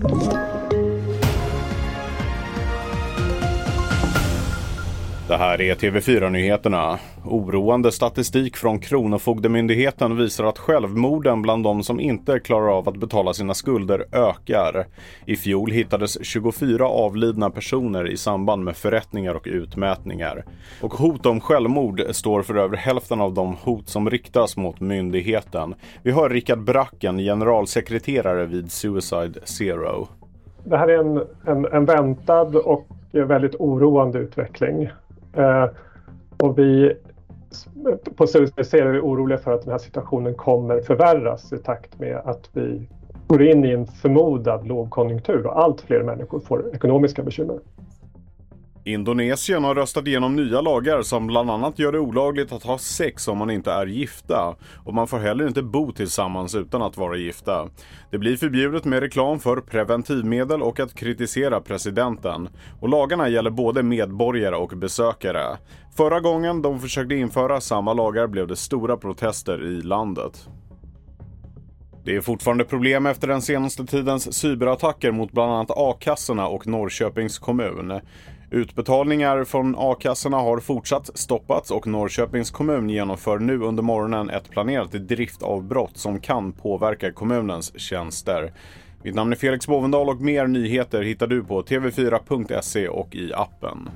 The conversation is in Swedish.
you Det här är TV4-nyheterna. Oroande statistik från Kronofogdemyndigheten visar att självmorden bland de som inte klarar av att betala sina skulder ökar. I fjol hittades 24 avlidna personer i samband med förrättningar och utmätningar. Och hot om självmord står för över hälften av de hot som riktas mot myndigheten. Vi hör Rickard Bracken, generalsekreterare vid Suicide Zero. Det här är en, en, en väntad och väldigt oroande utveckling. Eh, och vi på CVC är vi oroliga för att den här situationen kommer förvärras i takt med att vi går in i en förmodad lågkonjunktur och allt fler människor får ekonomiska bekymmer. Indonesien har röstat igenom nya lagar som bland annat gör det olagligt att ha sex om man inte är gifta. Och man får heller inte bo tillsammans utan att vara gifta. Det blir förbjudet med reklam för preventivmedel och att kritisera presidenten. Och lagarna gäller både medborgare och besökare. Förra gången de försökte införa samma lagar blev det stora protester i landet. Det är fortfarande problem efter den senaste tidens cyberattacker mot bland annat a-kassorna och Norrköpings kommun. Utbetalningar från a-kassorna har fortsatt stoppats och Norrköpings kommun genomför nu under morgonen ett planerat driftavbrott som kan påverka kommunens tjänster. Mitt namn är Felix Bovendal och mer nyheter hittar du på tv4.se och i appen.